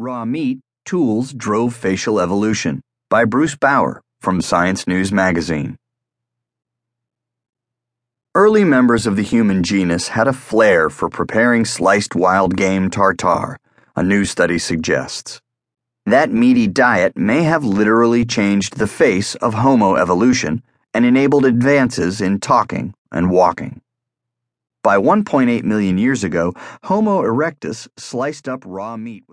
Raw Meat Tools Drove Facial Evolution by Bruce Bower from Science News Magazine. Early members of the human genus had a flair for preparing sliced wild game tartare, a new study suggests. That meaty diet may have literally changed the face of Homo evolution and enabled advances in talking and walking. By 1.8 million years ago, Homo erectus sliced up raw meat with